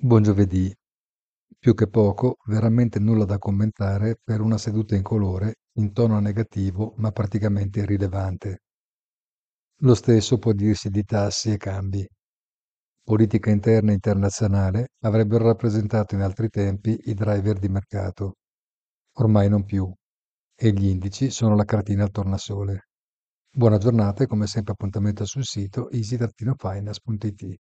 Buon giovedì. Più che poco, veramente nulla da commentare per una seduta incolore, in tono negativo ma praticamente irrilevante. Lo stesso può dirsi di tassi e cambi. Politica interna e internazionale avrebbero rappresentato in altri tempi i driver di mercato. Ormai non più. E gli indici sono la cartina al tornasole. Buona giornata e come sempre appuntamento sul sito easy-finance.it.